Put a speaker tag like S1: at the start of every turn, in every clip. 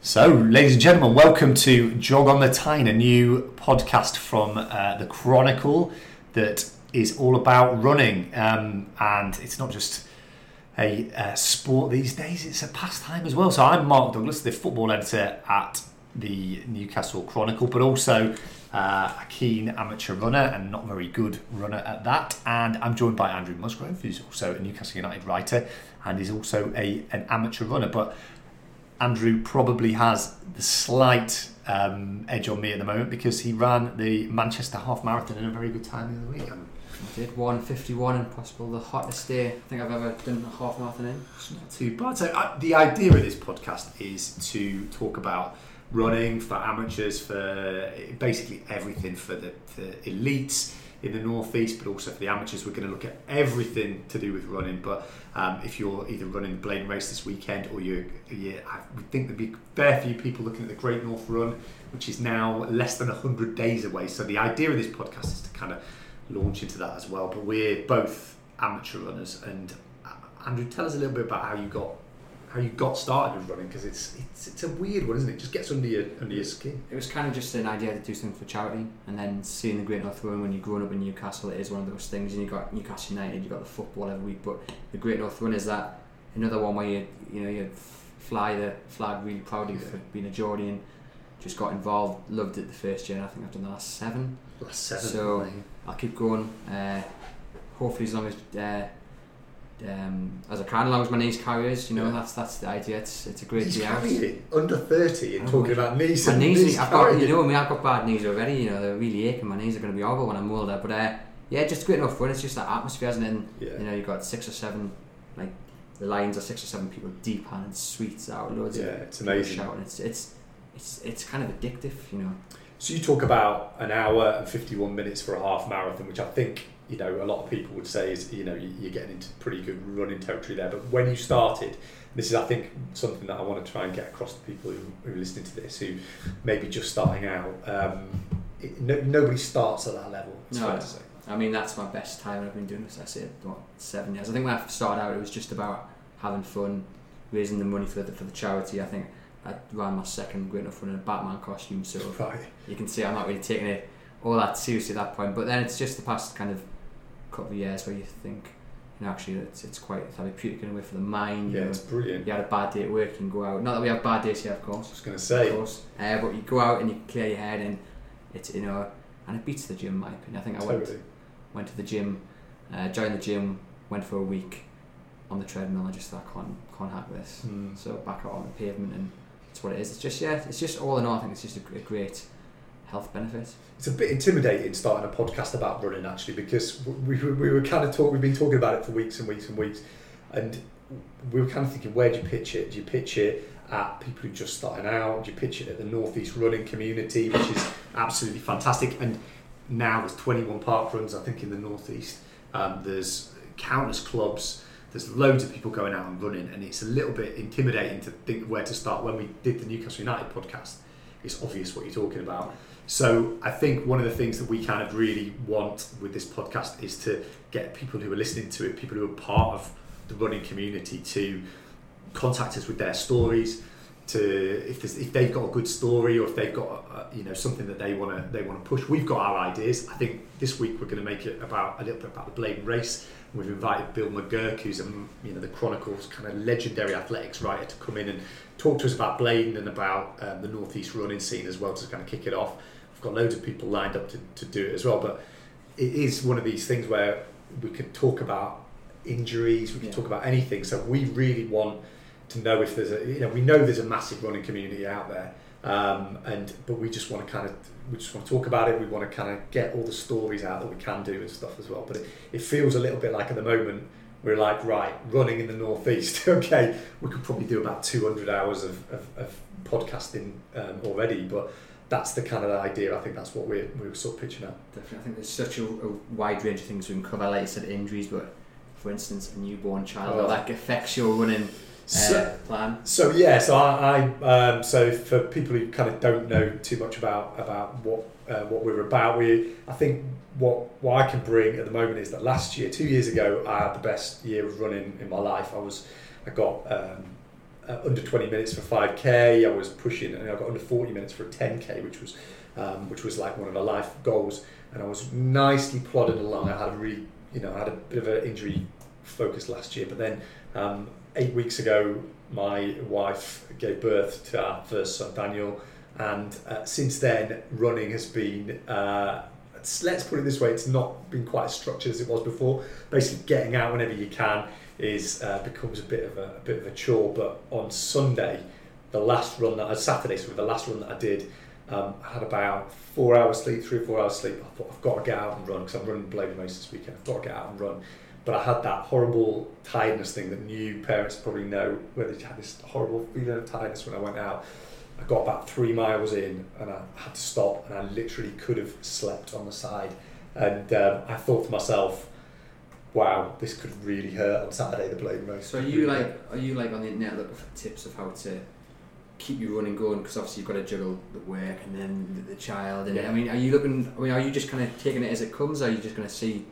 S1: So, ladies and gentlemen, welcome to Jog on the Tyne, a new podcast from uh, the Chronicle that is all about running. Um, and it's not just a uh, sport these days, it's a pastime as well. So, I'm Mark Douglas, the football editor at the Newcastle Chronicle, but also uh, a keen amateur runner and not very good runner at that. And I'm joined by Andrew Musgrove, who's also a Newcastle United writer and is also a an amateur runner. But Andrew probably has the slight um, edge on me at the moment because he ran the Manchester Half Marathon in a very good time the other week.
S2: I did 151 and possible the hottest day I think I've ever done a half marathon in.
S1: It's not too bad. So uh, the idea of this podcast is to talk about running for amateurs, for basically everything for the, the elites in the northeast, but also for the amateurs. We're going to look at everything to do with running. But um, if you're either running the Blaydon Race this weekend, or you, you I think there'd be a fair few people looking at the Great North Run, which is now less than hundred days away. So the idea of this podcast is to kind of launch into that as well. But we're both amateur runners, and uh, Andrew, tell us a little bit about how you got how you got started with running because it's, it's it's a weird one, isn't it? it? Just gets under your under your skin.
S2: It was kind of just an idea to do something for charity, and then seeing the Great North Run when you're growing up in Newcastle, it is one of those things. And you got Newcastle United, you got the football every week, but the Great North Run is that another one where you you know you fly the flag really proudly yeah. for being a Geordian. Just got involved, loved it the first year. and I think I've done the last seven.
S1: Last seven.
S2: So I'll keep going. Uh, hopefully, as long as uh, um, as I can, as long as my knees carry us, you know, yeah. that's that's the idea. It's it's a great out.
S1: Under thirty and talking about knees.
S2: My
S1: knees,
S2: knees I've got, you know, I mean, I've got bad knees already. You know, they're really aching. My knees are going to be horrible when I'm older. But uh, yeah, just great enough fun. It's just that atmosphere, isn't it? yeah. You know, you've got six or seven, like the lines are six or seven people deep and sweets out, loads
S1: yeah,
S2: of
S1: it's amazing.
S2: shouting. It's it's it's it's kind of addictive, you know.
S1: So you talk about an hour and fifty one minutes for a half marathon, which I think you know a lot of people would say is you know you're getting into pretty good running territory there. But when you started, this is I think something that I want to try and get across to people who, who are listening to this who maybe just starting out. Um, it, no, nobody starts at that level. It's no,
S2: I mean that's my best time. I've been doing this. I say what seven years. I think when I started out, it was just about having fun, raising the money for the for the charity. I think I ran my second Great North Run in a Batman costume, so
S1: right.
S2: you can see I'm not really taking it all that seriously at that point. But then it's just the past kind of couple of years where you think, you know, actually it's, it's quite therapeutic in a way for the mind.
S1: Yeah,
S2: know,
S1: it's brilliant.
S2: You had a bad day at work, you can go out. Not that we have bad days here, of course.
S1: I was going to say.
S2: Of course. Uh, but you go out and you clear your head and it's, you know, and it beats the gym, in my opinion. I think I totally. went, went to the gym, uh, joined the gym, went for a week on the treadmill. I just thought, I can't, can't hack this. Mm. So back out on the pavement and it's what it is. It's just, yeah, it's just all in all, I think it's just a, a great health benefits.
S1: It's a bit intimidating starting a podcast about running actually because we, we were kind of talk we've been talking about it for weeks and weeks and weeks, and we were kind of thinking where do you pitch it? Do you pitch it at people who just starting out? Do you pitch it at the northeast running community, which is absolutely fantastic? And now there's 21 park runs I think in the northeast. Um, there's countless clubs. There's loads of people going out and running, and it's a little bit intimidating to think where to start. When we did the Newcastle United podcast, it's obvious what you're talking about. So I think one of the things that we kind of really want with this podcast is to get people who are listening to it, people who are part of the running community, to contact us with their stories. To if if they've got a good story or if they've got uh, you know something that they want to they want to push, we've got our ideas. I think this week we're going to make it about a little bit about the Blaydon race. We've invited Bill McGuirk, who's a, you know the Chronicles kind of legendary athletics writer, to come in and talk to us about Blaydon and about um, the northeast running scene as well to kind of kick it off. I've got loads of people lined up to, to do it as well. But it is one of these things where we could talk about injuries, we could yeah. talk about anything. So we really want to know if there's a, you know, we know there's a massive running community out there. Um, and but we just want to kind of we just want to talk about it. We want to kind of get all the stories out that we can do and stuff as well. But it, it feels a little bit like at the moment we're like right running in the northeast. okay, we could probably do about 200 hours of, of, of podcasting um, already, but that's the kind of idea. I think that's what we're we were sort of pitching at.
S2: Definitely, I think there's such a, a wide range of things we can cover. Like you said, injuries, but for instance, a newborn child, oh. that affects your running. Uh, so, plan.
S1: So yeah, so I, I um, so for people who kind of don't know too much about about what uh, what we're about, we I think what what I can bring at the moment is that last year, two years ago, I had the best year of running in my life. I was I got um, uh, under 20 minutes for 5k. I was pushing, and I got under 40 minutes for a 10k, which was um, which was like one of my life goals. And I was nicely plodding along. I had a really, you know, I had a bit of an injury focus last year, but then um, eight weeks ago, my wife gave birth to our first son, Daniel, and uh, since then, running has been. Uh, let's put it this way: it's not been quite as structured as it was before. Basically, getting out whenever you can is uh, becomes a bit of a, a, bit of a chore. But on Sunday, the last run that I uh, Saturday, so the last run that I did, um, I had about four hours sleep, three or four hours sleep. I thought I've got to get out and run because I'm running Blaydon Race this weekend. I've got to get out and run. But I had that horrible tiredness thing that new parents probably know, where they had this horrible feeling of tiredness when I went out. I got about three miles in and I had to stop, and I literally could have slept on the side. And um, I thought to myself, wow, this could really hurt on Saturday, the Blaydon Race.
S2: So are you like, are you like on the internet looking for tips of how to keep you running going? Because obviously you've got to juggle the work and then the, the child. And yeah. I mean, are you looking? I mean, are you just kind of taking it as it comes? Or are you just going to see?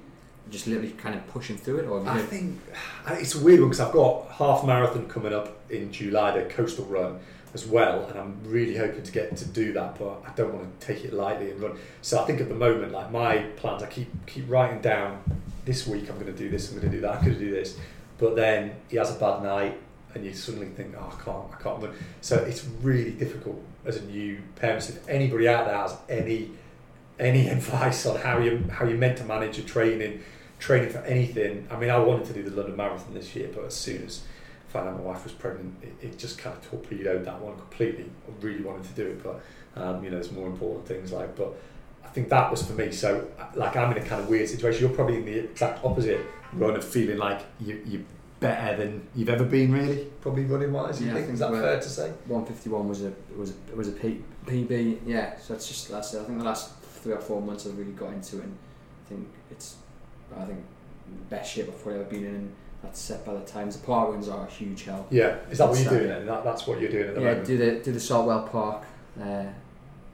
S2: Just literally kind of pushing through it, or
S1: I think it's a weird one because I've got half marathon coming up in July, the coastal run as well, and I'm really hoping to get to do that, but I don't want to take it lightly and run. So I think at the moment, like my plans, I keep keep writing down this week I'm going to do this, I'm going to do that, I'm going to do this. But then he has a bad night, and you suddenly think, oh, I can't, I can't. So it's really difficult as a new parent. If anybody out there has any any advice on how you how you're meant to manage your training, training for anything. I mean, I wanted to do the London Marathon this year, but as soon as I found out my wife was pregnant, it, it just kind of torpedoed that one completely. I really wanted to do it, but um, you know, there's more important things like, but think that was for me. So, like, I'm in a kind of weird situation. You're probably in the exact opposite run of feeling like you, you're better than you've ever been, really. Probably running wise. You yeah, think? I think is that fair to say?
S2: 151 was a was a, was a P, PB. Yeah. So that's just that's. I think the last three or four months I've really got into it. And I think it's. I think the best shape I've probably ever been in. That's set by the times. The park runs are a huge help.
S1: Yeah, is that what you're doing? Then? That, that's what you're doing at the
S2: yeah,
S1: moment.
S2: Yeah, do the do the Saltwell Park. Uh,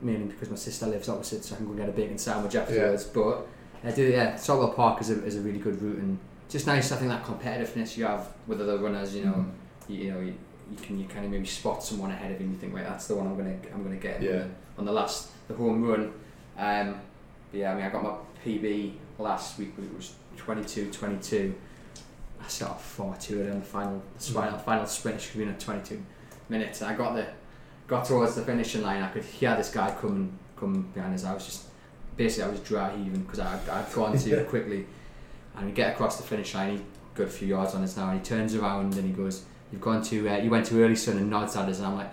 S2: mainly because my sister lives opposite, so I can go get a bacon sandwich afterwards. Yeah. But I do, yeah, Saltwell Park is a, is a really good route and just nice. I think that competitiveness you have with other runners, you know, mm. you, you, know, you, you, can you kind of maybe spot someone ahead of you and you think, right, that's the one I'm gonna I'm gonna get
S1: yeah. on,
S2: the, on the last the home run. Um, yeah, I mean, I got my PB last week. It was 22, 22. I far to it in the final, the final, mm. final sprint. Should be in 22 minutes. I got the got towards the finishing line, I could hear this guy coming come behind us. I was just basically I was dry heaving because I I'd gone too quickly, and we get across the finish line. He got a few yards on us now, and he turns around and he goes, "You've gone too. Uh, you went too early, son," and nods at us, and I'm like,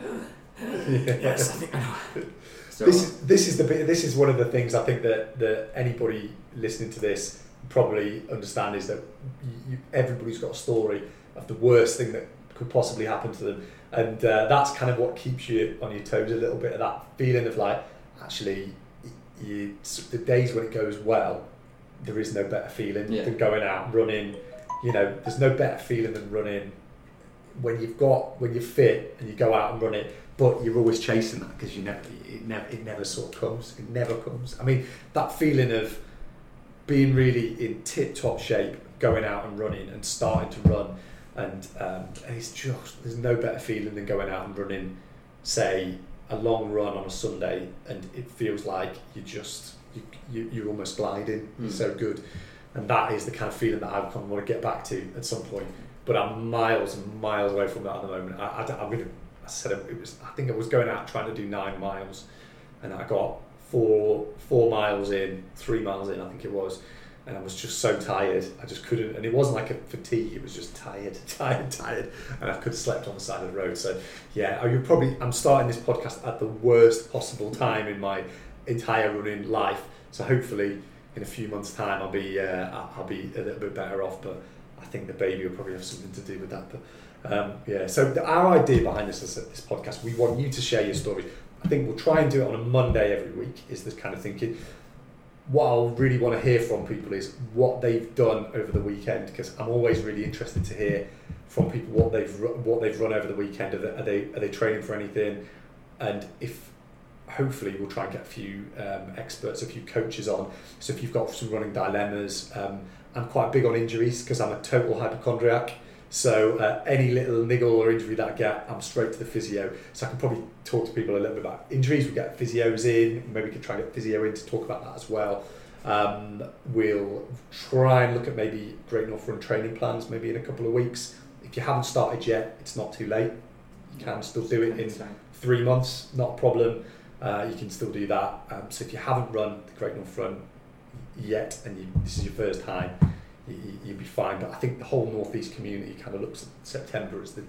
S2: "Yes, I think I know."
S1: So, this is this is the this is one of the things I think that that anybody listening to this probably understand is that you, everybody's got a story of the worst thing that could possibly happen to them and uh, that's kind of what keeps you on your toes a little bit of that feeling of like actually you, the days when it goes well there is no better feeling yeah. than going out running. You know there's no better feeling than running when you've got when you're fit and you go out and run it but you're always chasing that because you never it never it never sort of comes. It never comes. I mean that feeling of being really in tip top shape going out and running and starting to run and um, and it's just there's no better feeling than going out and running, say a long run on a Sunday, and it feels like you just you, you you're almost gliding. Mm. It's so good, and that is the kind of feeling that I kind of want to get back to at some point. But I'm miles and miles away from that at the moment. I, I, I'm gonna. I said it was. I think I was going out trying to do nine miles, and I got four four miles in, three miles in, I think it was and I was just so tired. I just couldn't, and it wasn't like a fatigue. It was just tired, tired, tired, and I could have slept on the side of the road. So, yeah, you probably. I'm starting this podcast at the worst possible time in my entire running life. So hopefully, in a few months' time, I'll be uh, I'll be a little bit better off. But I think the baby will probably have something to do with that. But Um, yeah. So the, our idea behind this this podcast, we want you to share your stories. I think we'll try and do it on a Monday every week. Is this kind of thinking? What I'll really want to hear from people is what they've done over the weekend because I'm always really interested to hear from people what they've what they've run over the weekend. Are they are they, are they training for anything? And if hopefully we'll try and get a few um, experts, a few coaches on. So if you've got some running dilemmas, um, I'm quite big on injuries because I'm a total hypochondriac. So uh, any little niggle or injury that I get, I'm straight to the physio. So I can probably talk to people a little bit about injuries. We get physios in. Maybe we can try and get physio in to talk about that as well. Um, we'll try and look at maybe Great North Run training plans maybe in a couple of weeks. If you haven't started yet, it's not too late. You can still do it in three months, not a problem. Uh, you can still do that. Um, so if you haven't run the Great North Run yet and you, this is your first time, you, you'll be fine. But I think the whole northeast community kind of looks at September as the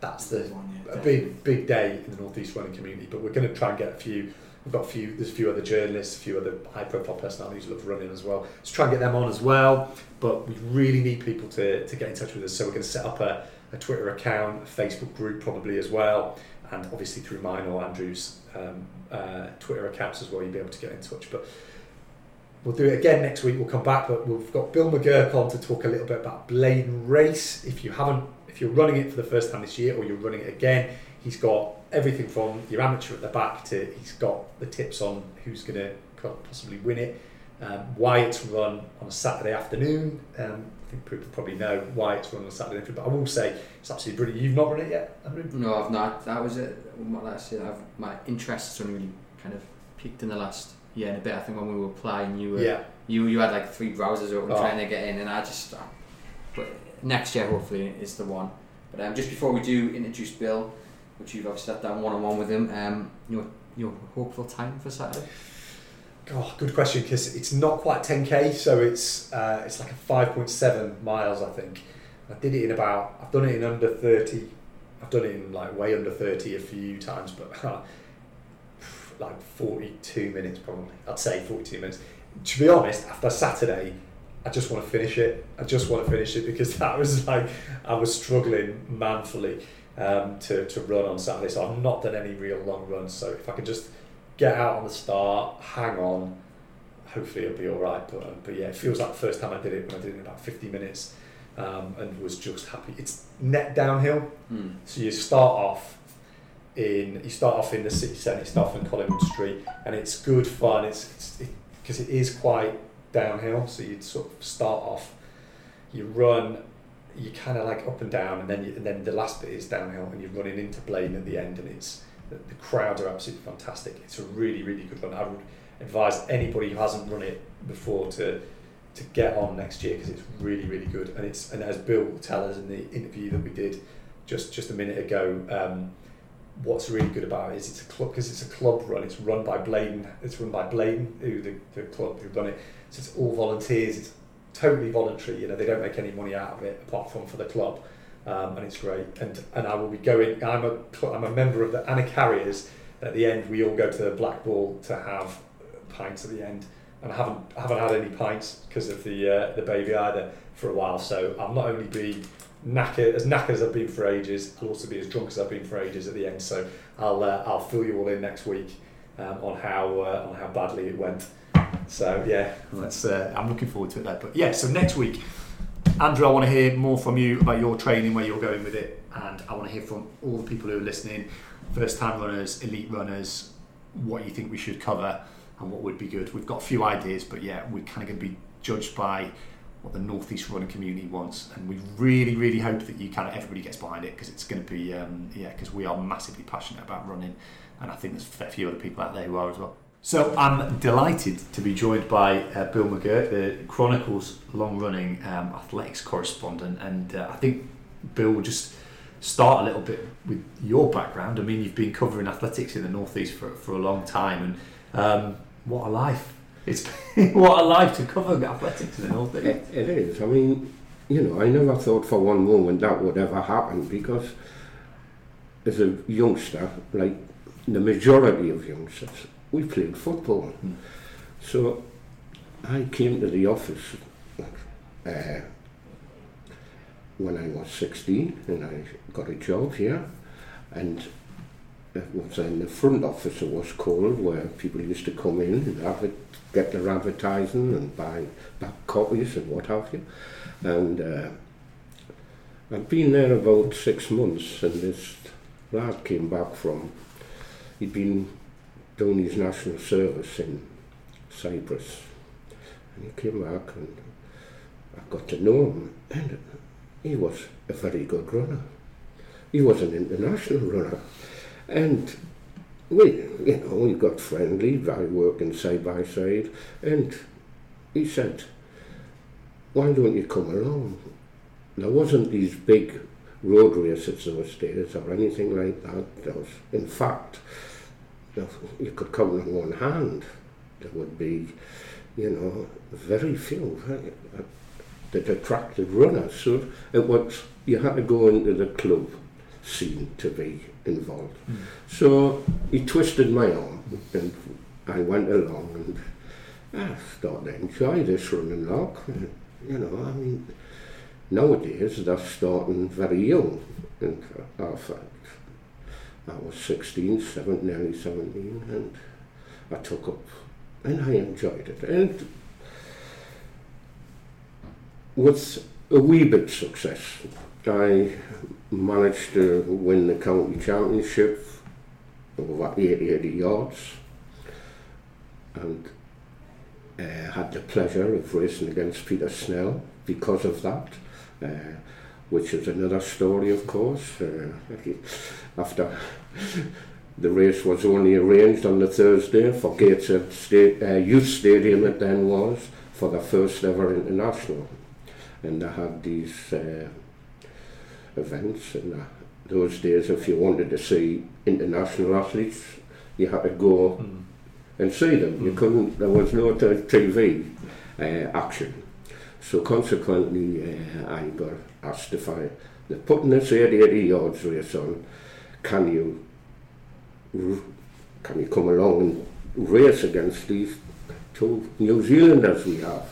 S1: that's the a big big day in the northeast running community. But we're going to try and get a few. We've got a few. There's a few other journalists, a few other high profile personalities who love running as well. Let's try and get them on as well. But we really need people to, to get in touch with us. So we're going to set up a, a Twitter account, a Facebook group probably as well, and obviously through mine or Andrew's um, uh, Twitter accounts as well. You'll be able to get in touch. But We'll do it again next week. We'll come back, but we've got Bill McGuirk on to talk a little bit about Blaydon Race. If you haven't, if you're running it for the first time this year or you're running it again, he's got everything from your amateur at the back to he's got the tips on who's going to possibly win it, um, why it's run on a Saturday afternoon. Um, I think people probably know why it's run on a Saturday afternoon, but I will say it's absolutely brilliant. You've not run it yet, Andrew?
S2: No, I've not. That was it. Last year, I've, my interest has only really kind of peaked in the last yeah, in a bit. I think when we were playing, you were
S1: yeah.
S2: you you had like three browsers open oh. trying to get in, and I just. Uh, but next year, hopefully, is the one. But um, just before we do introduce Bill, which you've obviously sat down one on one with him, um, your your hopeful time for Saturday.
S1: Oh, good question because it's not quite 10k, so it's uh, it's like a 5.7 miles, I think. I did it in about. I've done it in under 30. I've done it in like way under 30 a few times, but like 42 minutes probably. I'd say 42 minutes. To be honest, after Saturday, I just want to finish it. I just want to finish it because that was like I was struggling manfully um, to, to run on Saturday. So I've not done any real long runs. So if I could just get out on the start, hang on, hopefully it'll be all right. But, um, but yeah, it feels like the first time I did it when I did it in about 50 minutes um, and was just happy. It's net downhill. Mm. So you start off in you start off in the city centre, start off in Collingwood Street, and it's good fun. It's because it, it is quite downhill, so you sort of start off, you run, you kind of like up and down, and then you, and then the last bit is downhill, and you're running into Blaydon at the end, and it's the, the crowds are absolutely fantastic. It's a really really good run. I would advise anybody who hasn't run it before to to get on next year because it's really really good, and it's and as Bill will tell us in the interview that we did just just a minute ago. Um, what's really good about it is it's a club because it's a club run. It's run by Blaydon. It's run by Blaydon, who the, the club who run it. So it's all volunteers. It's totally voluntary. You know, they don't make any money out of it apart from for the club, um, and it's great. And and I will be going. I'm a I'm a member of the Anna Carriers. At the end, we all go to the Black Ball to have pints at the end. And I haven't I haven't had any pints because of the uh, the baby either for a while. So I'll not only be knackered, as knackered as I've been for ages. I'll also be as drunk as I've been for ages at the end. So I'll uh, I'll fill you all in next week um, on how uh, on how badly it went. So yeah, let's. Uh, I'm looking forward to it. There. But yeah, so next week, Andrew, I want to hear more from you about your training, where you're going with it, and I want to hear from all the people who are listening, first time runners, elite runners, what you think we should cover and what would be good. We've got a few ideas, but yeah, we're kind of going to be judged by what the northeast running community wants, and we really, really hope that you kind of everybody gets behind it because it's going to be um, yeah because we are massively passionate about running, and I think there's a few other people out there who are as well. So I'm delighted to be joined by uh, Bill McGuirk, the Chronicles long-running um, athletics correspondent, and uh, I think Bill will just start a little bit with your background. I mean, you've been covering athletics in the northeast for, for a long time, and um, what a life it's what a life to cover athletics in the North
S3: it, it is. I mean, you know, I never thought for one moment that would ever happen because as a youngster, like the majority of youngsters, we played football. Mm. So I came to the office uh, when I was 16 and I got a job here and it was in the front office it was called where people used to come in and get their advertising and buy back copies and what have you and uh, I'd been there about six months and this lad came back from he'd been doing his national service in Cyprus and he came back and I got to know him and he was a very good runner. He was an international runner. And we, you know, we got friendly by working side by side. And he said, why don't you come along? There wasn't these big road races those days or anything like that. There was, in fact, you could count on one hand. There would be, you know, very few uh, that attracted runners. So it was you had to go into the club scene to be involved. Mm. So he twisted my arm and I went along and I started to enjoy this running lock. You know, I mean, nowadays they're starting very young. In fact, I was 16, 17, nearly 17, and I took up and I enjoyed it. And with a wee bit success. I managed to win the county championship over 80 yards and uh, had the pleasure of racing against Peter Snell because of that, uh, which is another story, of course. Uh, after the race was only arranged on the Thursday for Gateshead State, uh, Youth Stadium, it then was, for the first ever international and they had these uh, events and uh, those days if you wanted to see international athletes you had to go mm. and see them mm. you couldn't there was no TV uh, action so consequently uh, I got asked if I they're putting this 80, 80 yards race on can you can you come along and race against these two New Zealanders we have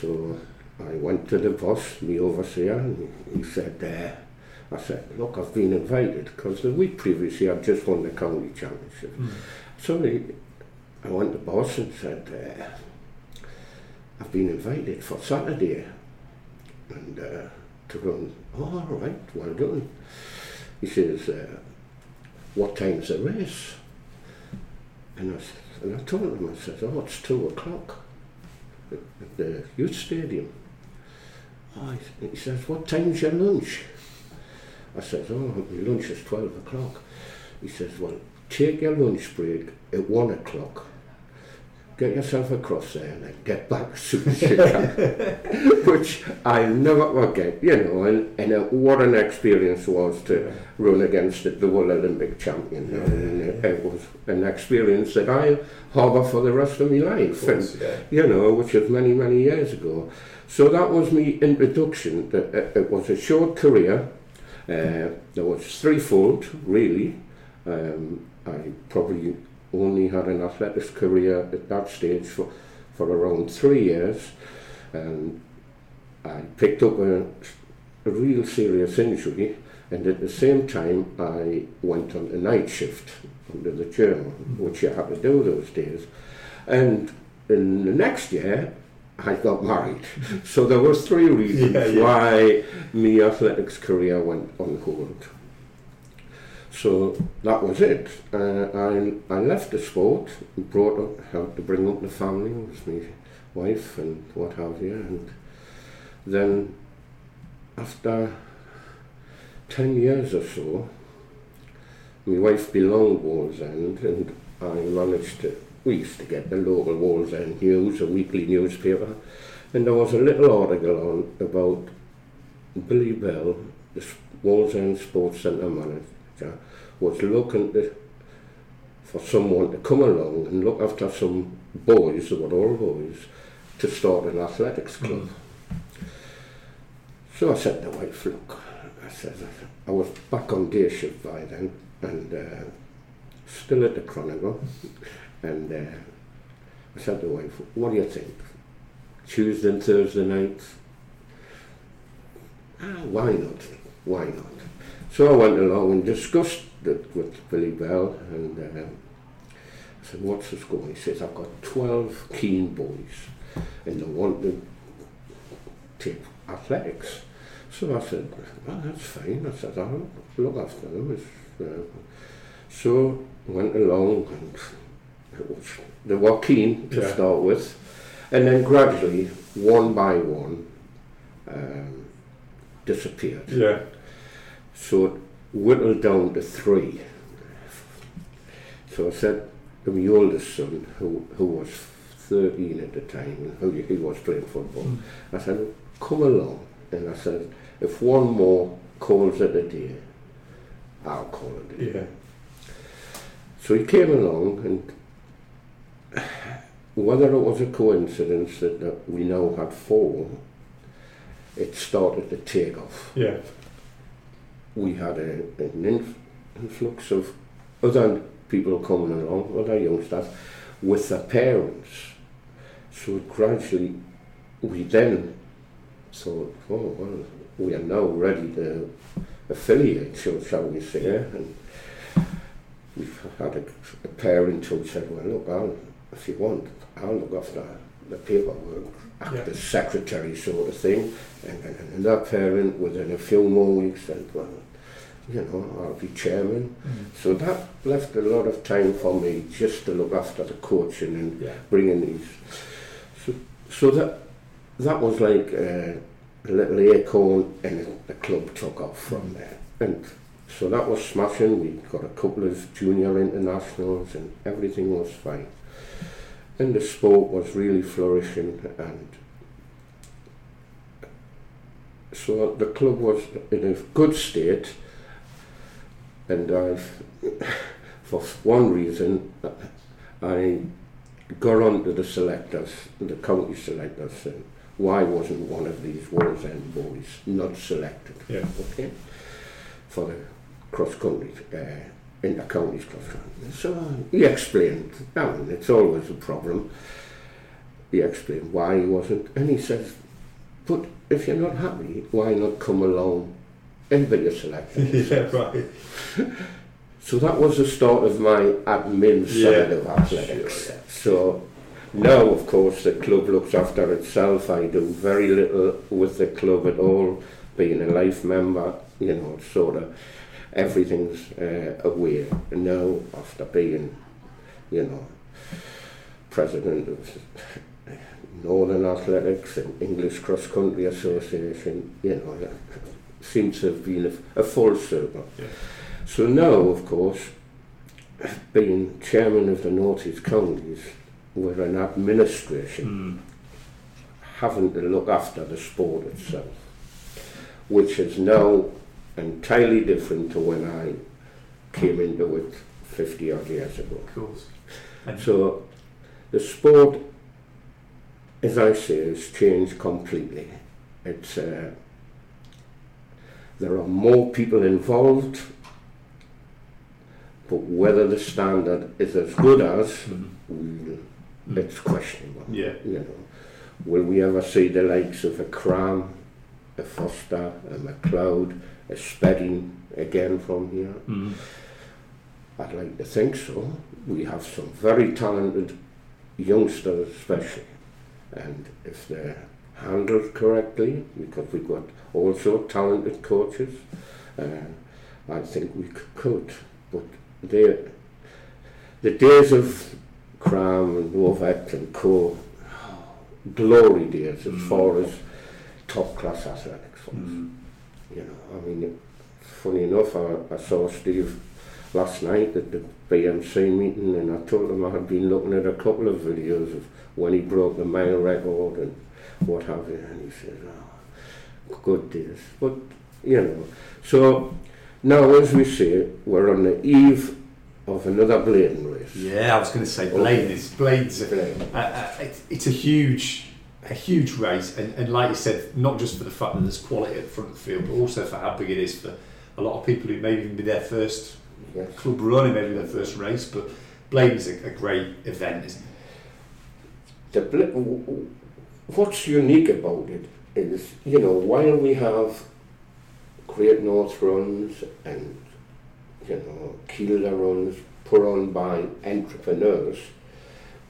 S3: so I went to the boss, the overseer, and he said, uh, I said, look, I've been invited because the week previously I'd just won the county championship. Mm. So he, I went to the boss and said, uh, I've been invited for Saturday and uh, to run. Oh, all right, well done. He says, uh, what time's the race? And I, and I told him, I said, oh, it's two o'clock at the youth stadium. He says, what time's your lunch? I says, oh, my lunch is 12 o'clock. He says, well, take your lunch break at 1 o'clock. Get yourself across there and then get back as soon as you can. Which I'll never forget, you know, and, and uh, what an experience was to yeah. run against the, the World Olympic champion. Yeah, and it, it, was an experience that I harbour for the rest of my life. Course, and, you know, which was many, many years ago. So that was my introduction. It was a short career. Uh, there was threefold, really. Um, I probably only had an athletics career at that stage for, for around three years. And I picked up a, a real serious injury and at the same time I went on a night shift under the German, which you had to do those days. And in the next year I got married. So there was three reasons yeah, yeah. why my athletics career went on hold. So that was it. Uh, I, I left the sport, and brought up, helped to bring up the family with my wife and what have you. And then after 10 years or so, my wife belonged Wallsend and I managed to we used to get the local Wallsend News, a weekly newspaper, and there was a little article on about Billy Bell, the Wallsend Sports Centre manager, was looking for someone to come along and look after some boys, they were all boys, to start an athletics club. Mm. So I said to the wife, look, I said, I was back on day shift by then, and uh, still at the Chronicle. And uh, I said to the wife, what do you think? Tuesday and Thursday nights, ah, why not? Why not? So I went along and discussed it with Billy Bell and uh, I said, what's the score? He says, I've got 12 keen boys and they want to take athletics. So I said, well, that's fine. I said, I'll look after them. Uh, so went along and it was, they were keen to yeah. start with. And then gradually, one by one, um, disappeared.
S1: Yeah.
S3: So it whittled down to three. So I said to my oldest son, who, who was 13 at the time, and who he was playing football, mm. I said, come along. And I said, if one more calls it a day, I'll call it a day. Yeah. So he came along and whether it was a coincidence that, that we now had four, it started to take off.
S1: Yeah.
S3: We had a, an influx of other people coming along, other youngsters, with their parents. So gradually, we then thought, oh, well, we are now ready to affiliate, shall we say. Yeah. And we've had a, a parent who said, well, look, I'll, if you want, I'll look after the paperwork, act yeah. as secretary sort of thing. And, and, and that parent, within a few more weeks, said, well, you know, I'll be chairman. Mm. So that left a lot of time for me just to look after the coaching and yeah. bringing these. So, so that that was like a little acorn, and the club took off from mm. there. And so that was smashing. We got a couple of junior internationals, and everything was fine and the sport was really flourishing and so the club was in a good state and I for one reason I got on to the selectors the county selectors and why wasn't one of these Wallsend boys not selected
S1: yeah.
S3: okay for the cross country uh, in the county's club. So he explained, I mean, it's always a problem. He explained why he wasn't, and he says, but if you're not happy, why not come along and be a selector?
S1: yeah, right.
S3: so that was the start of my admin side yeah, of athletics. Sure, yeah. So now, of course, the club looks after itself. I do very little with the club at all, being a life member, you know, sort of everything's uh. And now, after being, you know, president of Northern Athletics and English Cross Country Association, you know, seems to have been a, a full circle. Yeah. So now, of course, being chairman of the North East Counties, we're an administration mm. having to look after the sport itself, which is now entirely different to when I came into it 50 odd years ago.
S1: Of course.
S3: And so the sport, as I say, has changed completely. It's uh, there are more people involved, but whether the standard is as good as, mm-hmm. mm. it's questionable.
S1: Yeah.
S3: You know, will we ever see the likes of a Cram, a Foster, a McLeod? spreading again from here.
S1: Mm.
S3: I'd like to think so. We have some very talented youngsters, especially, and if they're handled correctly, because we've got also talented coaches, uh, I think we could. But they, the days of Cram and Novak and Co, glory days as mm. far as top class athletics. Mm. You know, I mean, funny enough, I, I saw Steve last night at the BMC meeting and I told him I had been looking at a couple of videos of when he broke the mile record and what have you and he said, oh, good days. But, you know, so now as we say, we're on the eve of another Blaydon race.
S1: Yeah, I was going to say Blaydon is Blaydon's. Uh, uh, it's, it's a huge a huge race, and, and like you said, not just for the fact that there's quality at the front of the field, but also for how big it is for a lot of people who maybe even be their first yes. club running, maybe their first race. But Blaydon's a, a great event, isn't
S3: it? The, what's unique about it is, you know, while we have Great North runs and you know Kielder runs put on by entrepreneurs.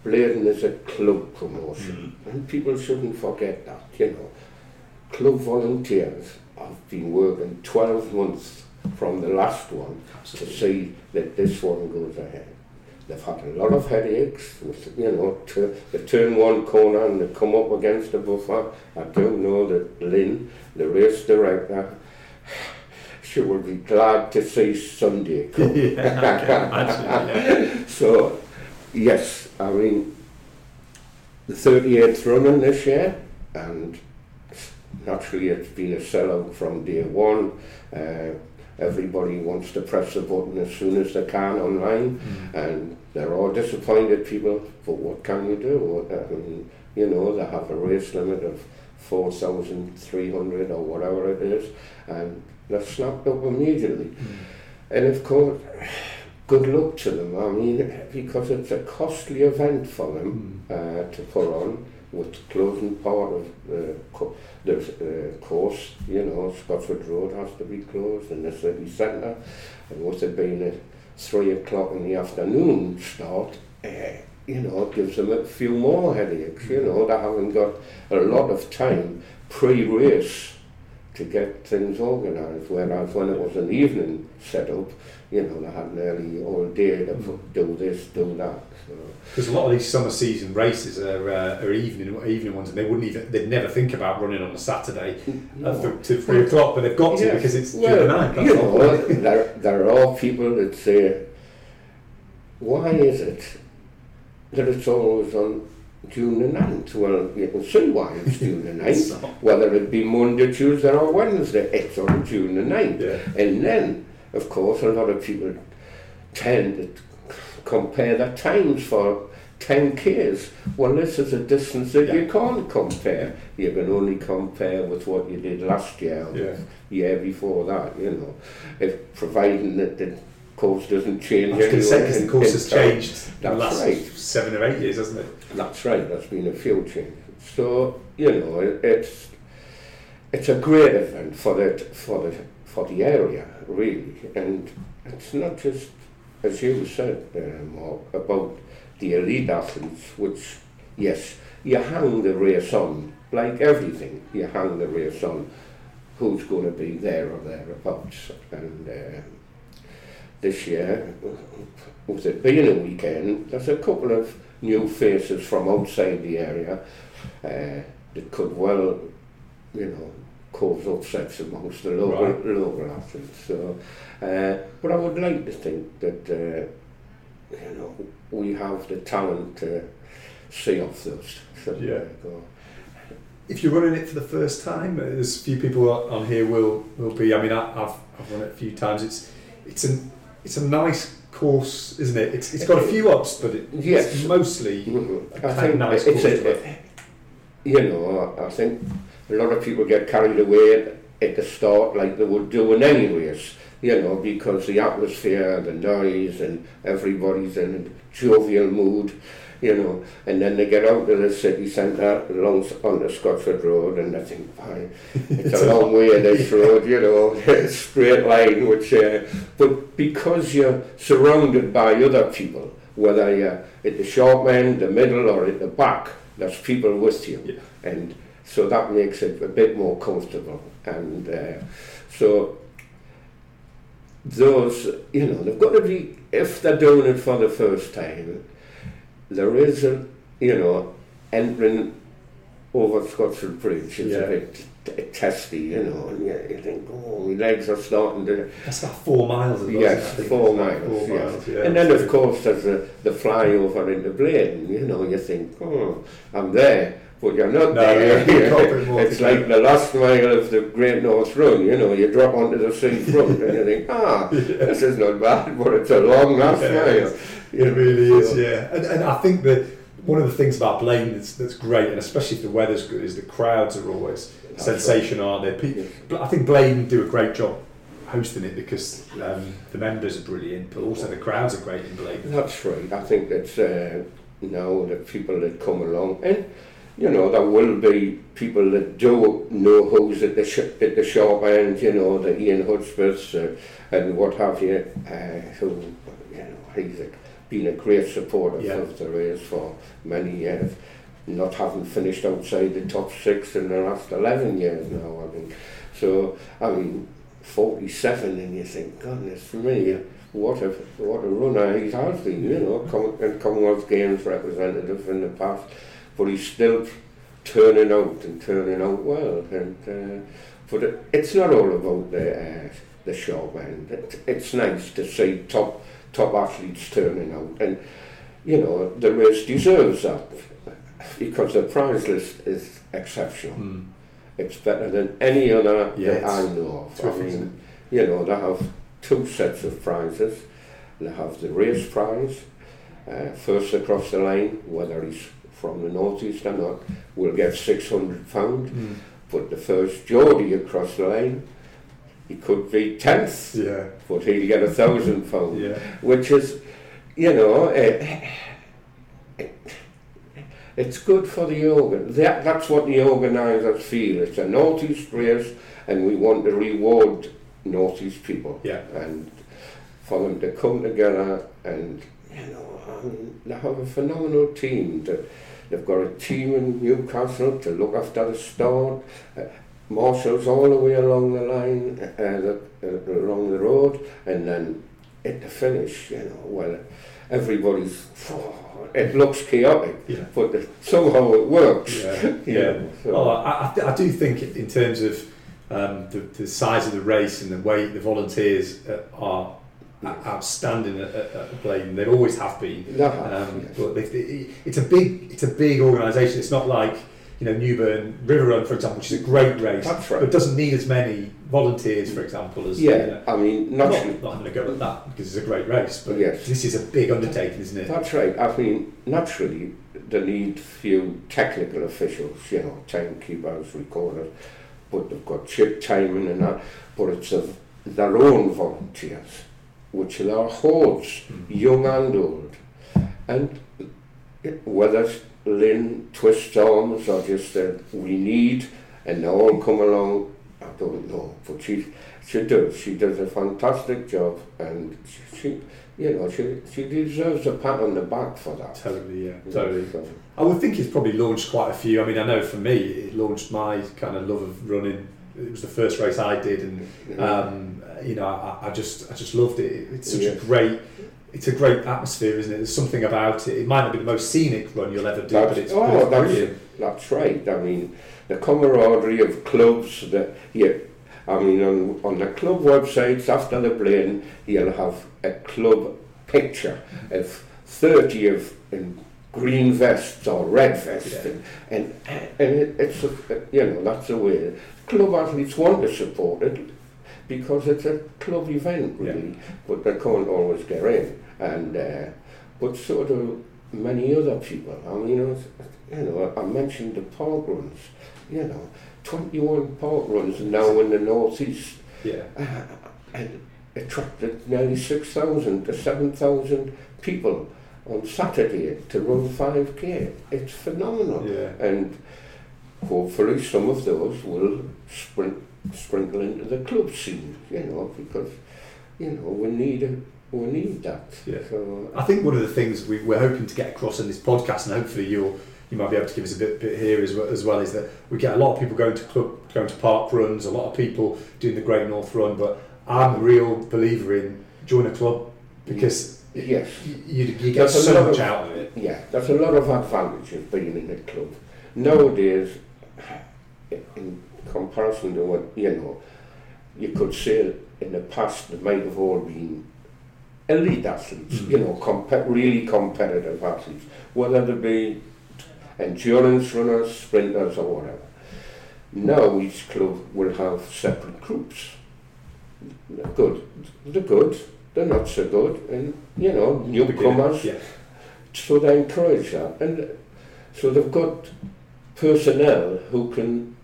S3: Blaydon is a club promotion, mm. and people shouldn't forget that. You know, club volunteers have been working 12 months from the last one Absolutely. to see that this one goes ahead. They've had a lot of headaches, with, you know, to, they turn one corner and they come up against the buffer. I do know that Lynn, the race director, she will be glad to see Sunday come. yeah, imagine, yeah. so, yes, I mean, the 38th running this year, and naturally it's been a sellout from day one. Uh, everybody wants to press the button as soon as they can online, mm. and they're all disappointed people. But what can you do? I mean, you know, they have a race limit of four thousand three hundred or whatever it is, and they're snapped up immediately. Mm. And of course, good luck to them. I mean, because it's a costly event for them mm. uh, to put on with closing part of co- the uh, course, you know, Scotswood Road has to be closed in the city centre. And with it being a three o'clock in the afternoon start, uh, you know, it gives them a few more headaches, you know, they haven't got a lot of time pre-race to get things organised, whereas when it was an evening set up, you know, they had nearly all day to mm. do this, do that.
S1: Because so. a lot of these summer season races are, uh, are evening evening ones, and they wouldn't even they'd never think about running on a Saturday no. at to three o'clock, but they've got to because it's well, the night.
S3: you know, there there are people that say, why is it that it's always on June the 9th. Well, you can see why it's June the 9th. Whether it be Monday, Tuesday or Wednesday, it's on June the 9th. Yeah. And then, of course, a lot of people tend to compare the times for 10 Ks. Well, this is a distance that yeah. you can't compare. You can only compare with what you did last year yeah. year before that, you know. If providing that the course doesn't change
S1: I was anyway. Say, the course has changed the last right. seven or eight years, hasn't it?
S3: That's right. That's been a few changes. So you know, it, it's it's a great event for the for the for the area really, and it's not just as you said, Mark, about the elite athletes, which yes, you hang the race on like everything. You hang the race on who's going to be there or thereabouts, and. Uh, this year, with it being a weekend, there's a couple of new faces from outside the area uh, that could well, you know, cause upsets amongst the local, right. local athletes. So, uh, but I would like to think that, uh, you know, we have the talent to see off those. So yeah. Go.
S1: If you're running it for the first time, there's a few people on here will will be. I mean, I, have I've run it a few times. It's it's an it's a nice course, isn't it? It's, it's got a few ups, but it, yes. it's mostly. I think nice it's. A,
S3: you know, I think a lot of people get carried away at the start like they would do in any race, you know, because the atmosphere, the noise, and everybody's in a jovial mood you know, and then they get out to the city centre along on the Scotswood Road and they think, fine, it's, it's a long way this road, you know, straight line, which, uh, but because you're surrounded by other people, whether you're at the sharp end, the middle, or at the back, there's people with you. Yeah. And so that makes it a bit more comfortable. And uh, so those, you know, they've got to be, if they're doing it for the first time, there is a, you know, entering over Scotswood Bridge is yeah. a bit t- testy, you know, and you, you think, oh, my legs are starting
S1: to. That's about four miles.
S3: Yes, four miles. Four yes. miles yeah. And then, of course, there's the, the flyover into Blaydon, you know, you think, oh, I'm there. But you're not no, there. it's like the last mile of the Great North Run, you know, you drop onto the sea front and you think, ah, yeah. this is not bad, but it's a long last mile.
S1: It really is, yeah. And, and I think that one of the things about Blaydon that's, that's great, and especially if the weather's good, is the crowds are always that's sensational, right. aren't they? People, I think Blaydon do a great job hosting it because um, the members are brilliant, but also the crowds are great in Blaydon.
S3: That's right. I think that's uh, you know the people that come along, and you know, there will be people that do know who's at the sh- at the sharp end, you know, the Ian Hudspiths uh, and what have you, uh, who, you know, he's a, been a great supporter
S1: Yeah.
S3: of the race for many years, not having finished outside the top six in the last 11 years now, I mean. So, I mean, 47 and you think, goodness me, what a, what a runner he has been, you know, Com- and Commonwealth Games representative in the past, but he's still turning out and turning out well. And uh, but it, it's not all about the uh, the sharp end. It, it's nice to see top top athletes turning out, and you know the race deserves that because the prize list is exceptional.
S1: Mm.
S3: It's better than any other
S1: Yeah,
S3: that I know of. I
S1: terrific,
S3: mean, you know, they have two sets of prizes. They have the race prize, uh, first across the line, whether he's from the northeast or not, will get six hundred pound.
S1: Mm.
S3: But the first Geordie across the line, he could be tenth,
S1: Yeah,
S3: but he'll get a thousand pound
S1: yeah,
S3: which is, you know, eh, it's good for the organ. That, that's what the organisers feel. It's a northeast race, and we want to reward northeast people.
S1: yeah.
S3: And for them to come together and, you know, um, they have a phenomenal team. That they've got a team in Newcastle to look after the start. Uh, marshals all the way along the line, uh, the, uh, along the road, and then at the finish, you know, well, everybody's, it looks chaotic,
S1: Yeah.
S3: but somehow it works.
S1: Yeah, yeah.
S3: know, so-
S1: Well, I, I, do think in terms of um, the, the size of the race and the way the volunteers uh, are outstanding at, at, Blaydon. They always have been.
S3: Have,
S1: Um,
S3: yes.
S1: But they, they, it's a big, it's a big organisation. It's not like you know Newburn River Run, for example, which is a great race,
S3: That's right.
S1: but doesn't need as many volunteers, for example, as
S3: yeah,
S1: You know,
S3: I mean,
S1: not,
S3: naturally,
S1: not having a go at that because it's a great race, but
S3: Yes.
S1: this is a big undertaking, isn't it?
S3: That's right. I mean, naturally, they need few technical officials, you know, timekeepers, recorders, but they've got chip timing and that. But it's of their own volunteers, which are hordes, hmm. young and old. And whether it's Lynn twists arms or just that we need and they all come along, I don't know. But she, she does. She does a fantastic job and she, she you know, she, she deserves a pat on the back for that.
S1: Totally, yeah, totally.
S3: so-
S1: I would think it's probably launched quite a few. I mean, I know for me, it launched my kind of love of running. It was the first race I did, and um, you know, I, I just, I just loved it. It's such a great, it's a great atmosphere, isn't it? There's something about it. It might not be the most scenic run you'll ever do,
S3: That's,
S1: but it's,
S3: oh,
S1: but it's
S3: that's,
S1: brilliant.
S3: that's right. I mean, the camaraderie of clubs that you, I mean, on, on the club websites after the plane, you'll have a club picture of 30 of in green vests or red vests,
S1: Yeah.
S3: and, and, and it, it's, a, you know, that's the way. Club athletes want to support it because it's a club event, really, but they can't always get in. And, uh, but so do many other people. I mean, you know, you know, I mentioned the park runs, you know, 21 park runs now in the northeast
S1: Yeah,
S3: and attracted nearly 6,000 to 7,000 people on Saturday to run 5k. It's phenomenal.
S1: yeah.
S3: And hopefully some of those will sprint, sprinkle into the club scene, you know, because, you know, we need a, we need that.
S1: Yeah.
S3: So,
S1: I think one of the things we, we're hoping to get across in this podcast, and hopefully you'll you might be able to give us a bit, bit here as well, as well, is that we get a lot of people going to club, going to park runs, a lot of people doing the Great North Run, but I'm a real believer in join a club because
S3: yes.
S1: you, you, get
S3: a
S1: so much
S3: of-
S1: out of it.
S3: Yeah, there's a lot of advantages being in a club. Nowadays, in comparison to what, you know, you could say in the past they might have all been elite athletes,
S1: Mm.
S3: you know, really competitive athletes, whether they be endurance runners, sprinters or whatever. Now each club will have separate groups. They're good. They're good. They're not so good. And, you know, newcomers,
S1: Yeah,
S3: so they encourage that. And so they've got personnel who can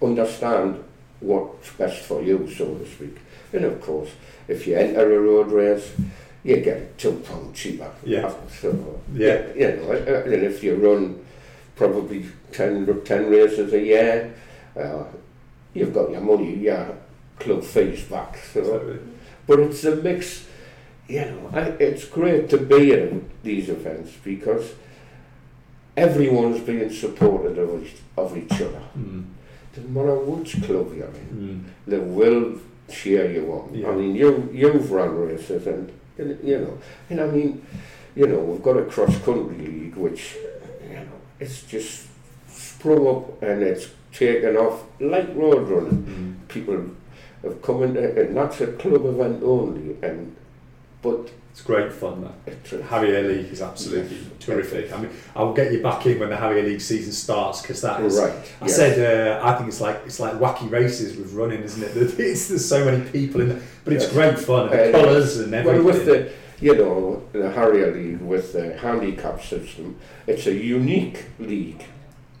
S3: understand what's best for you, so to speak. And of course, if you enter a road race, you get two pound cheaper.
S1: Yeah.
S3: So,
S1: Yeah.
S3: you know, and if you run probably 10, 10 races a year. Uh, you've got your money, your club fees back. So, but it's a mix. You know, I, it's great to be in these events because everyone's being supported of each, of each other. Mm. Doesn't matter which club you're in, mm. they will cheer you on. Yeah. I mean, you you've run races, and, and you know, and I mean, you know, we've got a cross country league which, you know, it's just sprung up and it's taken off like road running. Mm. People have come in, and that's a club event only, and but
S1: it's great fun. That Harrier League is absolutely terrific. I mean, I'll get you back in when the Harrier League season starts because that is.
S3: Right.
S1: I yes. said uh, I think it's like it's like wacky races with running, isn't it? It's, there's so many people in, there, but it's yes. great fun. The uh, colours and everything.
S3: Well, with the you know the Harrier League with the handicap system, it's a unique league.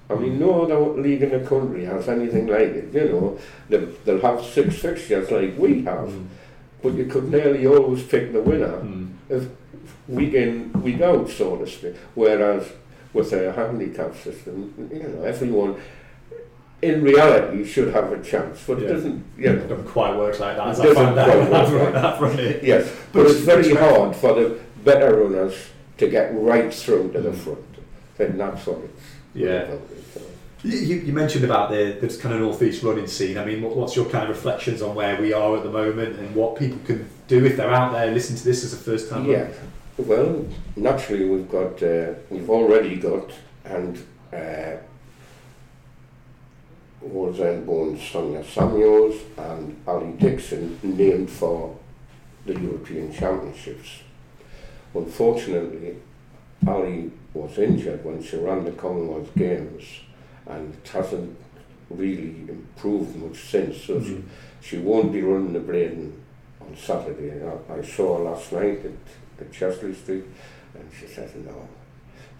S3: I mean, no other league in the country has anything like it. You know, they'll, they'll have six fixtures like we have. Mm but you could nearly always pick the winner mm. Week in, week out, so to speak. Whereas with a handicap system, you know, everyone in reality should have a chance, but yeah. it doesn't, you know.
S1: It doesn't quite work like that, as I found out.
S3: Right. Yes, but, but it's very hard for the better runners to get right through to the mm. front. And that's what it's
S1: yeah. You, you, mentioned about the, the kind of northeast running scene. I mean, what, what's your kind of reflections on where we are at the moment and what people can do if they're out there listening to this as a first time?
S3: Yeah, well, naturally we've got uh, we've already got and uh, Wallsend born Sonia Samuels and Ali Dixon named for the European Championships. Unfortunately, Ali was injured when she ran the Commonwealth Games and it hasn't really improved much since. So mm-hmm. she, she won't be running the Blaydon on Saturday. I, I saw her last night at, at Chesley Street, and she said no.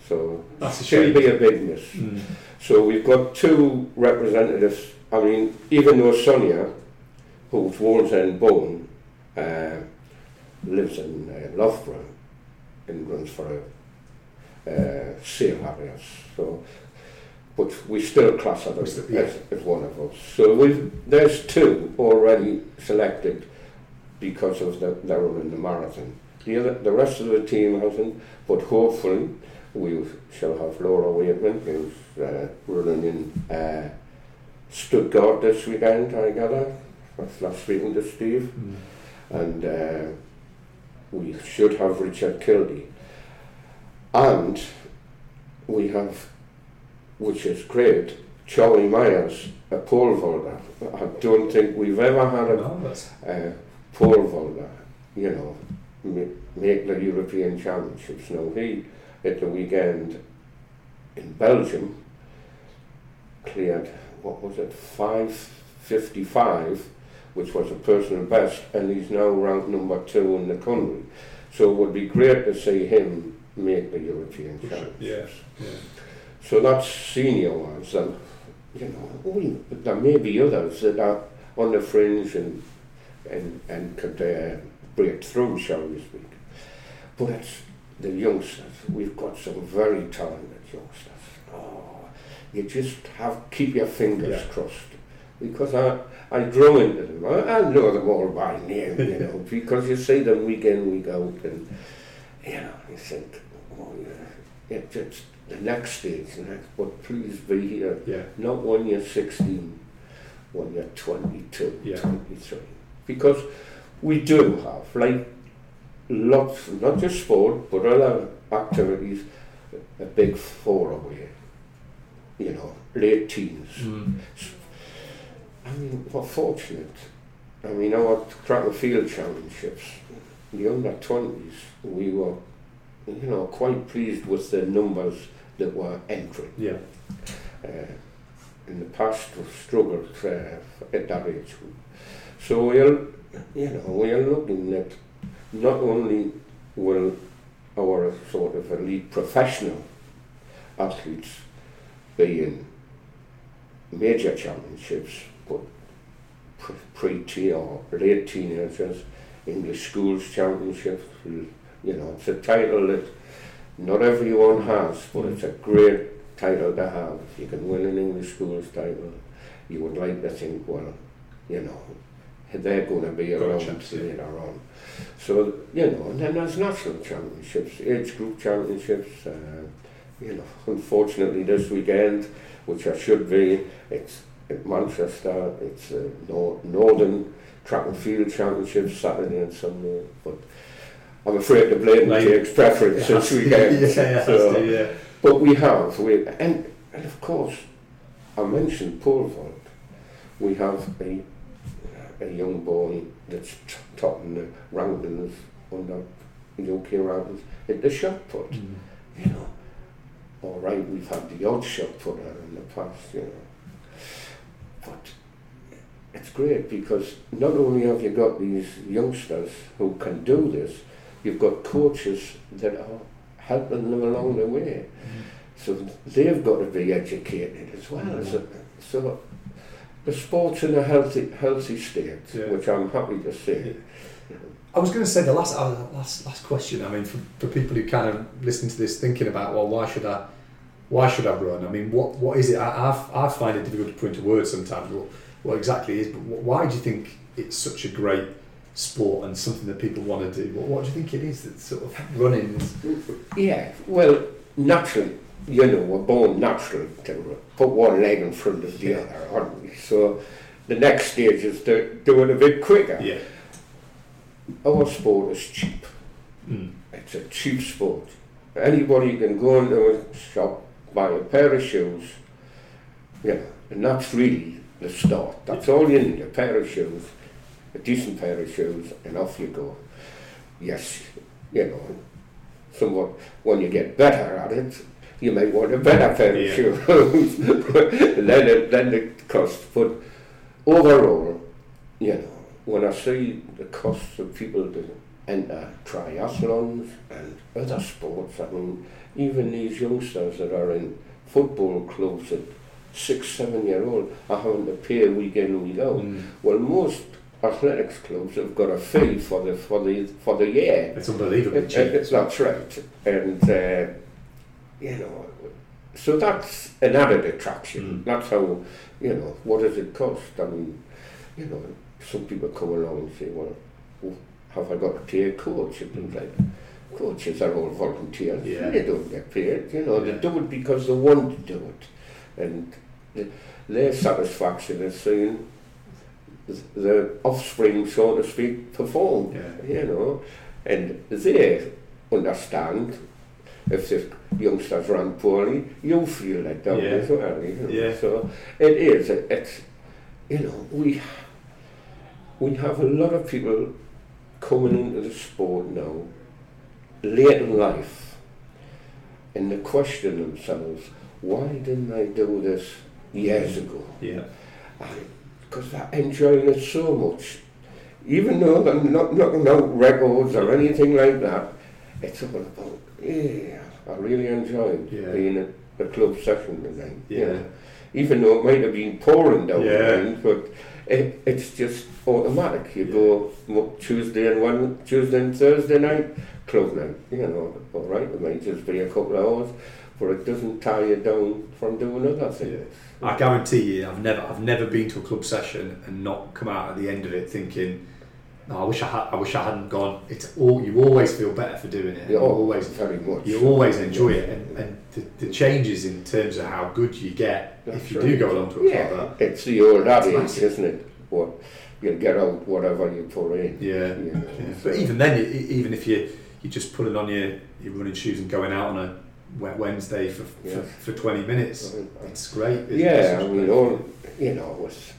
S3: So
S1: That's
S3: she'll be a big miss. Mm. So we've got two representatives. I mean, even though Sonia, who's Wallsend Bone, uh, lives in uh, Loughborough and runs for a uh, Sale. So but we still class her as, as, as one of us. So we've, there's two already selected because of the, their running the marathon. The, other, the rest of the team hasn't, but hopefully we shall have Laura Weightman, who's uh, running in uh, Stuttgart this weekend, I gather. That's last speaking to Steve. Mm. And uh, we should have Richard Kildee. And we have which is great, Charlie Myers, a pole vaulter. I don't think we've ever had a no, uh, pole vaulter, you know, make the European Championships. Now, he, at the weekend in Belgium, cleared, what was it, 555, which was a personal best, and he's now ranked number two in the country. So it would be great to see him make the European Championships.
S1: Yeah, yeah.
S3: So that's senior ones, and you know, there may be others that are on the fringe and and and could uh, break through, shall we speak. But it's the youngsters. We've got some very talented youngsters. Oh, you just have keep your fingers yeah. crossed because I I drum into them. I, I know them all by name, you know, because you see them week in week out, and you know you think, oh yeah, it just the next stage, the next, but please be here.
S1: Yeah.
S3: Not when you're 16, when you're 22,
S1: yeah.
S3: 23. Because we do have, like, lots, not just sport, but other activities, a big four away. You know, late teens. Mm. I mean, we're fortunate. I mean, our track and field championships, the under 20s, we were you know, quite pleased with the numbers that were entering.
S1: Yeah.
S3: Uh, in the past, we've struggled uh, at that age. So we're, you know, we're looking at not only will our sort of elite professional athletes be in major championships, but pre-teen or late teenagers, English schools championships, you know, it's a title that not everyone has, but it's a great title to have. You can win an English schools title. You would like to think, well, you know, they're going to be around gotcha. later on. So, you know, and then there's national championships, age group championships. Uh, you know, unfortunately this weekend, which I should be, it's at Manchester, it's uh, Nor- Northern Track and Field Championships Saturday and Sunday. But I'm afraid to blame like, takes preference this weekend.
S1: yeah, so, to, yeah.
S3: But we have, we, and, and of course, I mentioned pole vault. We have a a young boy that's topping the rankings under UK rankings at the shot put. Mm. You know, all right, we've had the odd shot putter in the past, you know, but it's great because not only have you got these youngsters who can do this, you've got coaches that are helping them along the way. So they've got to be educated as well. Mm. So, the sport's in a healthy healthy state, yeah. which I'm happy to see.
S1: I was going to say the last uh, last last question. I mean, for, for people who kind of listen to this, thinking about well, why should I, why should I run? I mean, what what is it? I I, I find it difficult to put into words sometimes. What, what exactly is? But why do you think it's such a great sport and something that people want to do? What, what do you think it is that sort of running?
S3: Yeah, well, naturally, you know, we're born naturally to put one leg in front of the yeah. other, aren't we? So the next stage is to do it a bit quicker.
S1: Yeah.
S3: Our sport is cheap. Mm. It's a cheap sport. Anybody can go into a shop, buy a pair of shoes, yeah, and that's really the start. That's all you need, a pair of shoes, a decent pair of shoes, and off you go. Yes, you know, somewhat when you get better at it, you might want a better pair of shoes. then, it, then the cost. But overall, you know, when I see the costs of people to enter triathlons and other sports, I mean, even these youngsters that are in football clubs at six, seven year old are having to pay week in, week out. Mm. Well, most athletics clubs have got a fee for the for the for the year.
S1: It's unbelievable. It,
S3: it, that's right, and uh, you know, so that's an added attraction. Mm. That's how, you know, what does it cost? I mean, you know, some people come along and say, well, have I got to pay a coach? And things like Coaches are all volunteers. Yeah. They don't get paid. You know, yeah. they do it because they want to do it. And the, their satisfaction is seeing the offspring, so to speak, perform. Yeah. You know, and they understand if the youngsters run poorly, you feel let down yeah. as well. You know? yeah. So it is. It's you know we we have a lot of people coming into the sport now late in life, and they question themselves, why didn't I do this years ago?
S1: Yeah.
S3: Because they're enjoying it so much. Even though they're not knocking out records or anything like that, it's all about yeah, I really enjoyed yeah. being at the club session tonight. Yeah. You know, even though it might have been pouring down yeah. but it, it's just automatic. You yeah. go Tuesday and one Tuesday and Thursday night, club night. You know, all right, it might just be a couple of hours, but it doesn't tie you down from doing other things.
S1: Yeah. I guarantee you, I've never, I've never been to a club session and not come out at the end of it thinking no, I wish I had. I wish I hadn't gone. It's all you always feel better for doing it.
S3: You oh, always very much.
S1: You always enjoy it, and, and the, the, changes in terms of how good you get That's if you right. do go along to a
S3: yeah, club. That, it's the old adage, isn't it? What you'll get out whatever you put in.
S1: Yeah. You know, yeah. So. But even then, even if you you just putting on your your running shoes and going out on a Wednesday for yeah. for, for twenty minutes, mm-hmm. it's great.
S3: Yeah, I mean, all you know was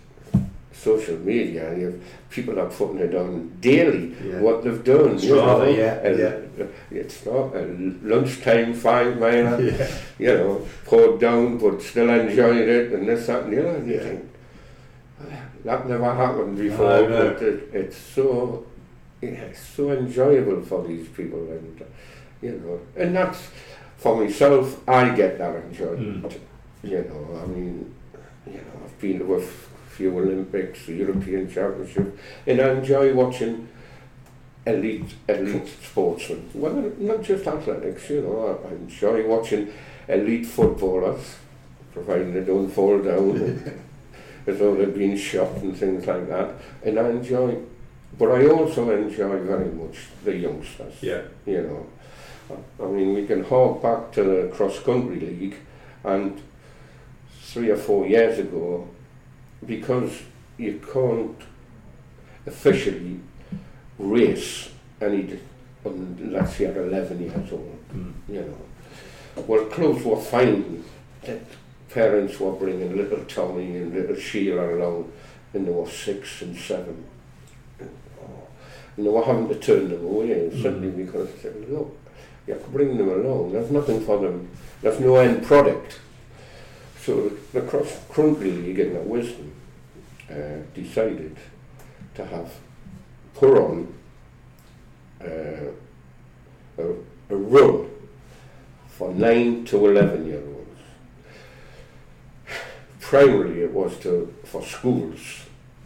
S3: social media, you have people are putting it on daily yeah. what they've done.
S1: you know, yeah, and
S3: yeah. It's not a lunchtime five mile, yeah. you know, poured down but still enjoying it and this that and the other. And you think that never happened before, but it, it's so yeah, it's so enjoyable for these people, and you know, and that's for myself. I get that enjoyment. Mm. You know, I mean, you know, I've been to a few Olympics, the European Championship, and I enjoy watching elite elite sportsmen. Well, not just athletics, you know. I, I enjoy watching elite footballers, providing they don't fall down as though they've been shot and things like that. And I enjoy, but I also enjoy very much the youngsters.
S1: Yeah.
S3: You know, I mean, we can hark back to the cross country league, and three or four years ago, because you can't officially race any unless you're 11 years old.
S1: Mm.
S3: You know, well, clubs were finding that parents were bringing little Tommy and little Sheila along, and they were six and seven. And they were having to turn them away
S1: Mm.
S3: simply because they said, look, you have to bring them along. There's nothing for them. There's no end product. So the cross country league in their wisdom uh, decided to have put on uh, a, a run for 9 to 11 year olds. Primarily it was to for schools,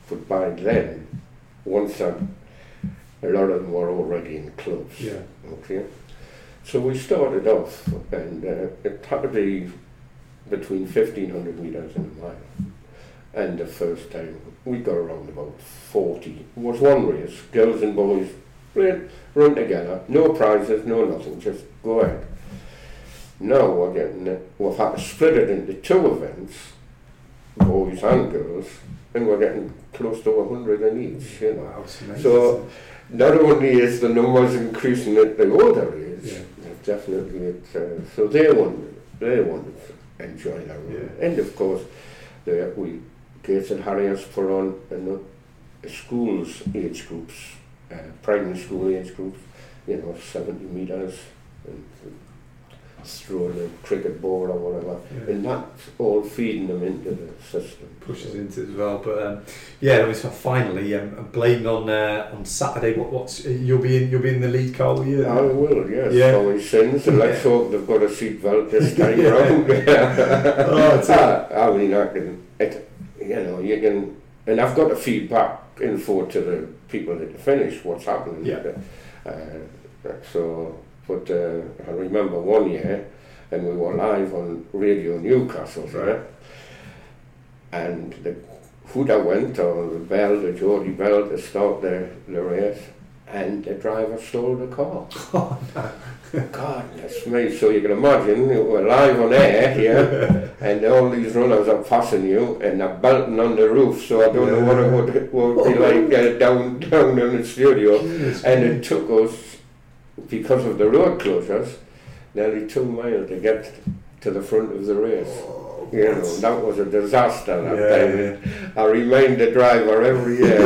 S3: but by then, once a, a lot of them were already in clubs.
S1: Yeah.
S3: Okay. So we started off, and uh, it had to be between 1500 metres and a mile. And the first time we got around about 40. It was one race, girls and boys ran, run together, no prizes, no nothing, just go ahead. Now we're getting, uh, we've had to split it into two events, boys and girls, and we're getting close to 100 in each, you know.
S1: Wow.
S3: So not only is the numbers increasing at the older age,
S1: Yeah.
S3: Definitely it's, uh, so they want they want to enjoy that run.
S1: Yeah.
S3: And of course, the, we Gateshead Harriers put on uh, schools age groups, uh, primary school age groups, you know, 70 metres and throwing a cricket ball or whatever.
S1: Yeah.
S3: And that's all feeding them into the system.
S1: pushes into it as well. But um, yeah, I was finally, um, on uh, on Saturday. What what's you'll be in you'll be in the lead, Carl. Will you?
S3: I will, yes.
S1: Yeah.
S3: My sins, and let's hope they've got a seatbelt this time
S1: Yeah.
S3: round.
S1: Oh, it's a-
S3: I, I mean, I can, it, you know, you can, and I've got to feed back info to the people that finish what's happening.
S1: Yeah.
S3: Uh, so, but uh, I remember one year, and we were live on Radio Newcastle, right? And the Huda went, or the Bell, the Geordie Bell, to start the, the race, and the driver stole the car.
S1: Oh, no.
S3: Goodness me, so you can imagine, we're live on air here, and all these runners are passing you, and they're belting on the roof, so I don't know what it would, would be like uh, down, down in the studio.
S1: Goodness
S3: And
S1: me.
S3: it took us, because of the road closures, nearly two miles to get to the front of the race.
S1: Oh,
S3: You know, that was a disaster that
S1: Yeah,
S3: time. I remind the driver every year,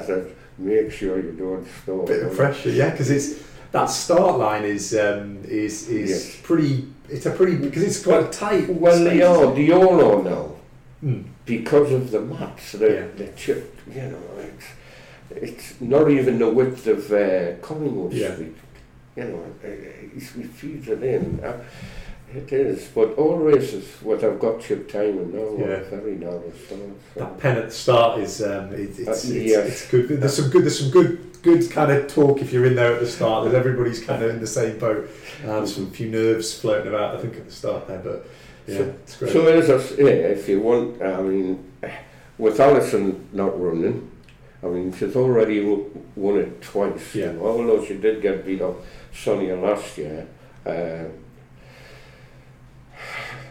S3: I said, make sure you don't stop.
S1: bit of pressure, yeah, because it's that start line is um, is is
S3: Yes.
S1: pretty. It's a pretty because it's quite a tight.
S3: Well, they are, they all are now.
S1: Hmm.
S3: because of the mats, the,
S1: Yeah.
S3: the chip, you know, it's, it's not even the width of uh, Collingwood
S1: Yeah.
S3: Street. You know, it, it, it feeds it in. Uh, it is, but all races, what I've got chip timing now,
S1: Yeah.
S3: very narrow stars.
S1: That pen at the start is um, it, it's,
S3: Uh,
S1: it's,
S3: yes.
S1: it's good. There's some good. There's some good good kind of talk if you're in there at the start. That everybody's kind of in the same boat. Um, some few nerves floating about. I think at the start there, but yeah,
S3: So-
S1: it's great.
S3: So as I if you want, I mean, with Alison not running, I mean, she's already won it twice. you
S1: Yeah.
S3: know, although she did get beat up Sonia last year, uh,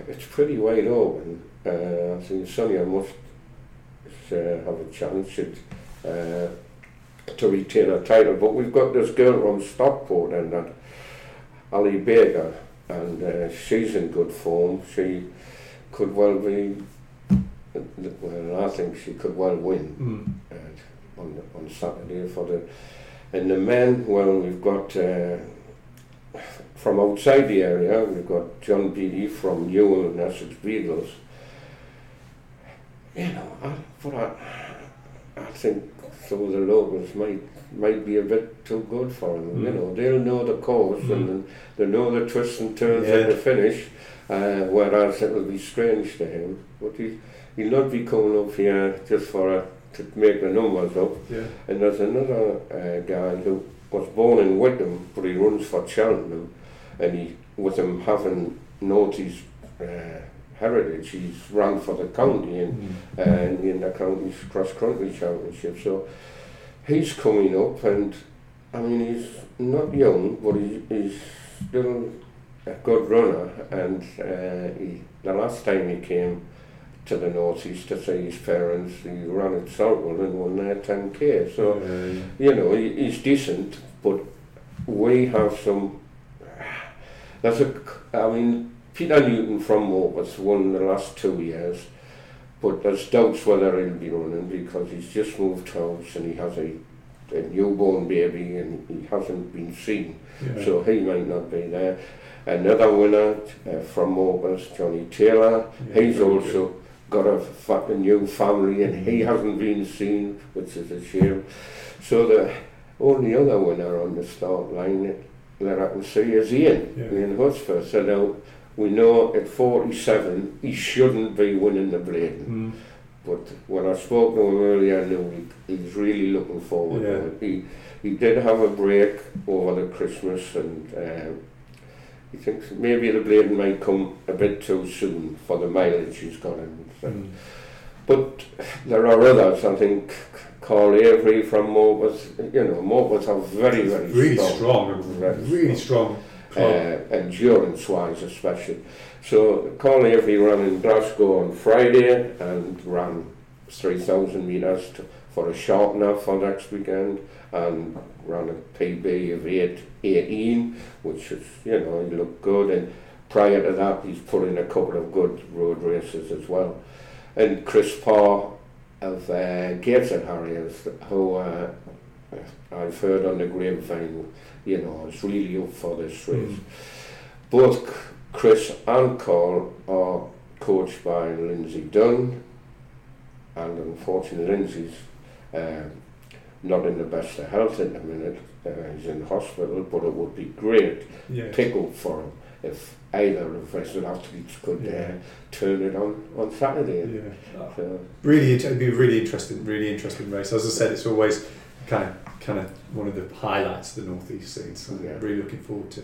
S3: it's pretty wide open. Uh, I think Sonia must uh, have a chance she'd, uh, to retain her title. But we've got this girl from Stockport and that Ali Baker, and uh, she's in good form. She could well be. Well, I think she could well win
S1: Mm.
S3: uh, on on Saturday for the. And the men, well, we've got uh, from outside the area. We've got John Beatty from Newham and Essex Beagles. You know, I, but I, I think some of the locals might might be a bit too good for them. You
S1: Mm.
S3: know, they'll know the course
S1: Mm.
S3: and they know the twists and turns
S1: Yeah.
S3: at the finish. Uh, whereas it will be strange to him, but he he'll not be coming up here just for a, to make the numbers up.
S1: Yeah.
S3: And there's another uh, guy who was born in Whickham, but he runs for Cheltenham, and he, with him having Northie's uh, heritage, he's run for the county and, mm. and in the county's cross country championship. So he's coming up, and I mean he's not young, but he, he's still a good runner. And uh, he, the last time he came to the northeast to see his parents. He ran at Saltwell and won their 10k. So, yeah. you know, he, he's decent, but we have some. That's a. I mean, Peter Newton from Morpeth won the last two years, but there's doubts whether he'll be running because he's just moved house and he has a, a newborn baby and he hasn't been seen, yeah. so he might not be there. Another winner uh, from Morpeth, Johnny Taylor, yeah, he's also. Good got a, fa- a new family and he hasn't been seen, which is a shame. So the only other winner on the start line that I can see is Ian, yeah. Ian Hudspith. So now we know at 47 he shouldn't be winning the Blaydon. Mm. But when I spoke to him earlier, I knew he, he was really looking forward yeah. to it. He, he did have a break over the Christmas and uh, he thinks maybe the Blaydon might come a bit too soon for the mileage he's got in. Mm. But there are others, I think, Carl Avery from Morpeth, you know, Morpeth are very, very
S1: really
S3: strong.
S1: strong very really strong.
S3: Uh, endurance-wise especially. So Carl Avery ran in Glasgow on Friday and ran 3,000 metres for a shortener for next weekend and ran a PB of 8, 18, which is, you know, he looked good. And prior to that, he's put in a couple of good road races as well. And Chris Parr of uh, Gateshead Harriers, who uh, I've heard on the grapevine, you know, is really up for this race. Mm. Both Chris and Carl are coached by Lindsay Dunn, and unfortunately, Lindsay's uh, not in the best of health at the minute. Uh, he's in hospital, but it would be great yes. pick up for him if either of us athletes could yeah. uh, turn it on on Saturday.
S1: Yeah. So. Really, it'd be a really interesting, really interesting race. As I said, it's always kind of kind of one of the highlights of the northeast scene. So yeah. really looking forward to.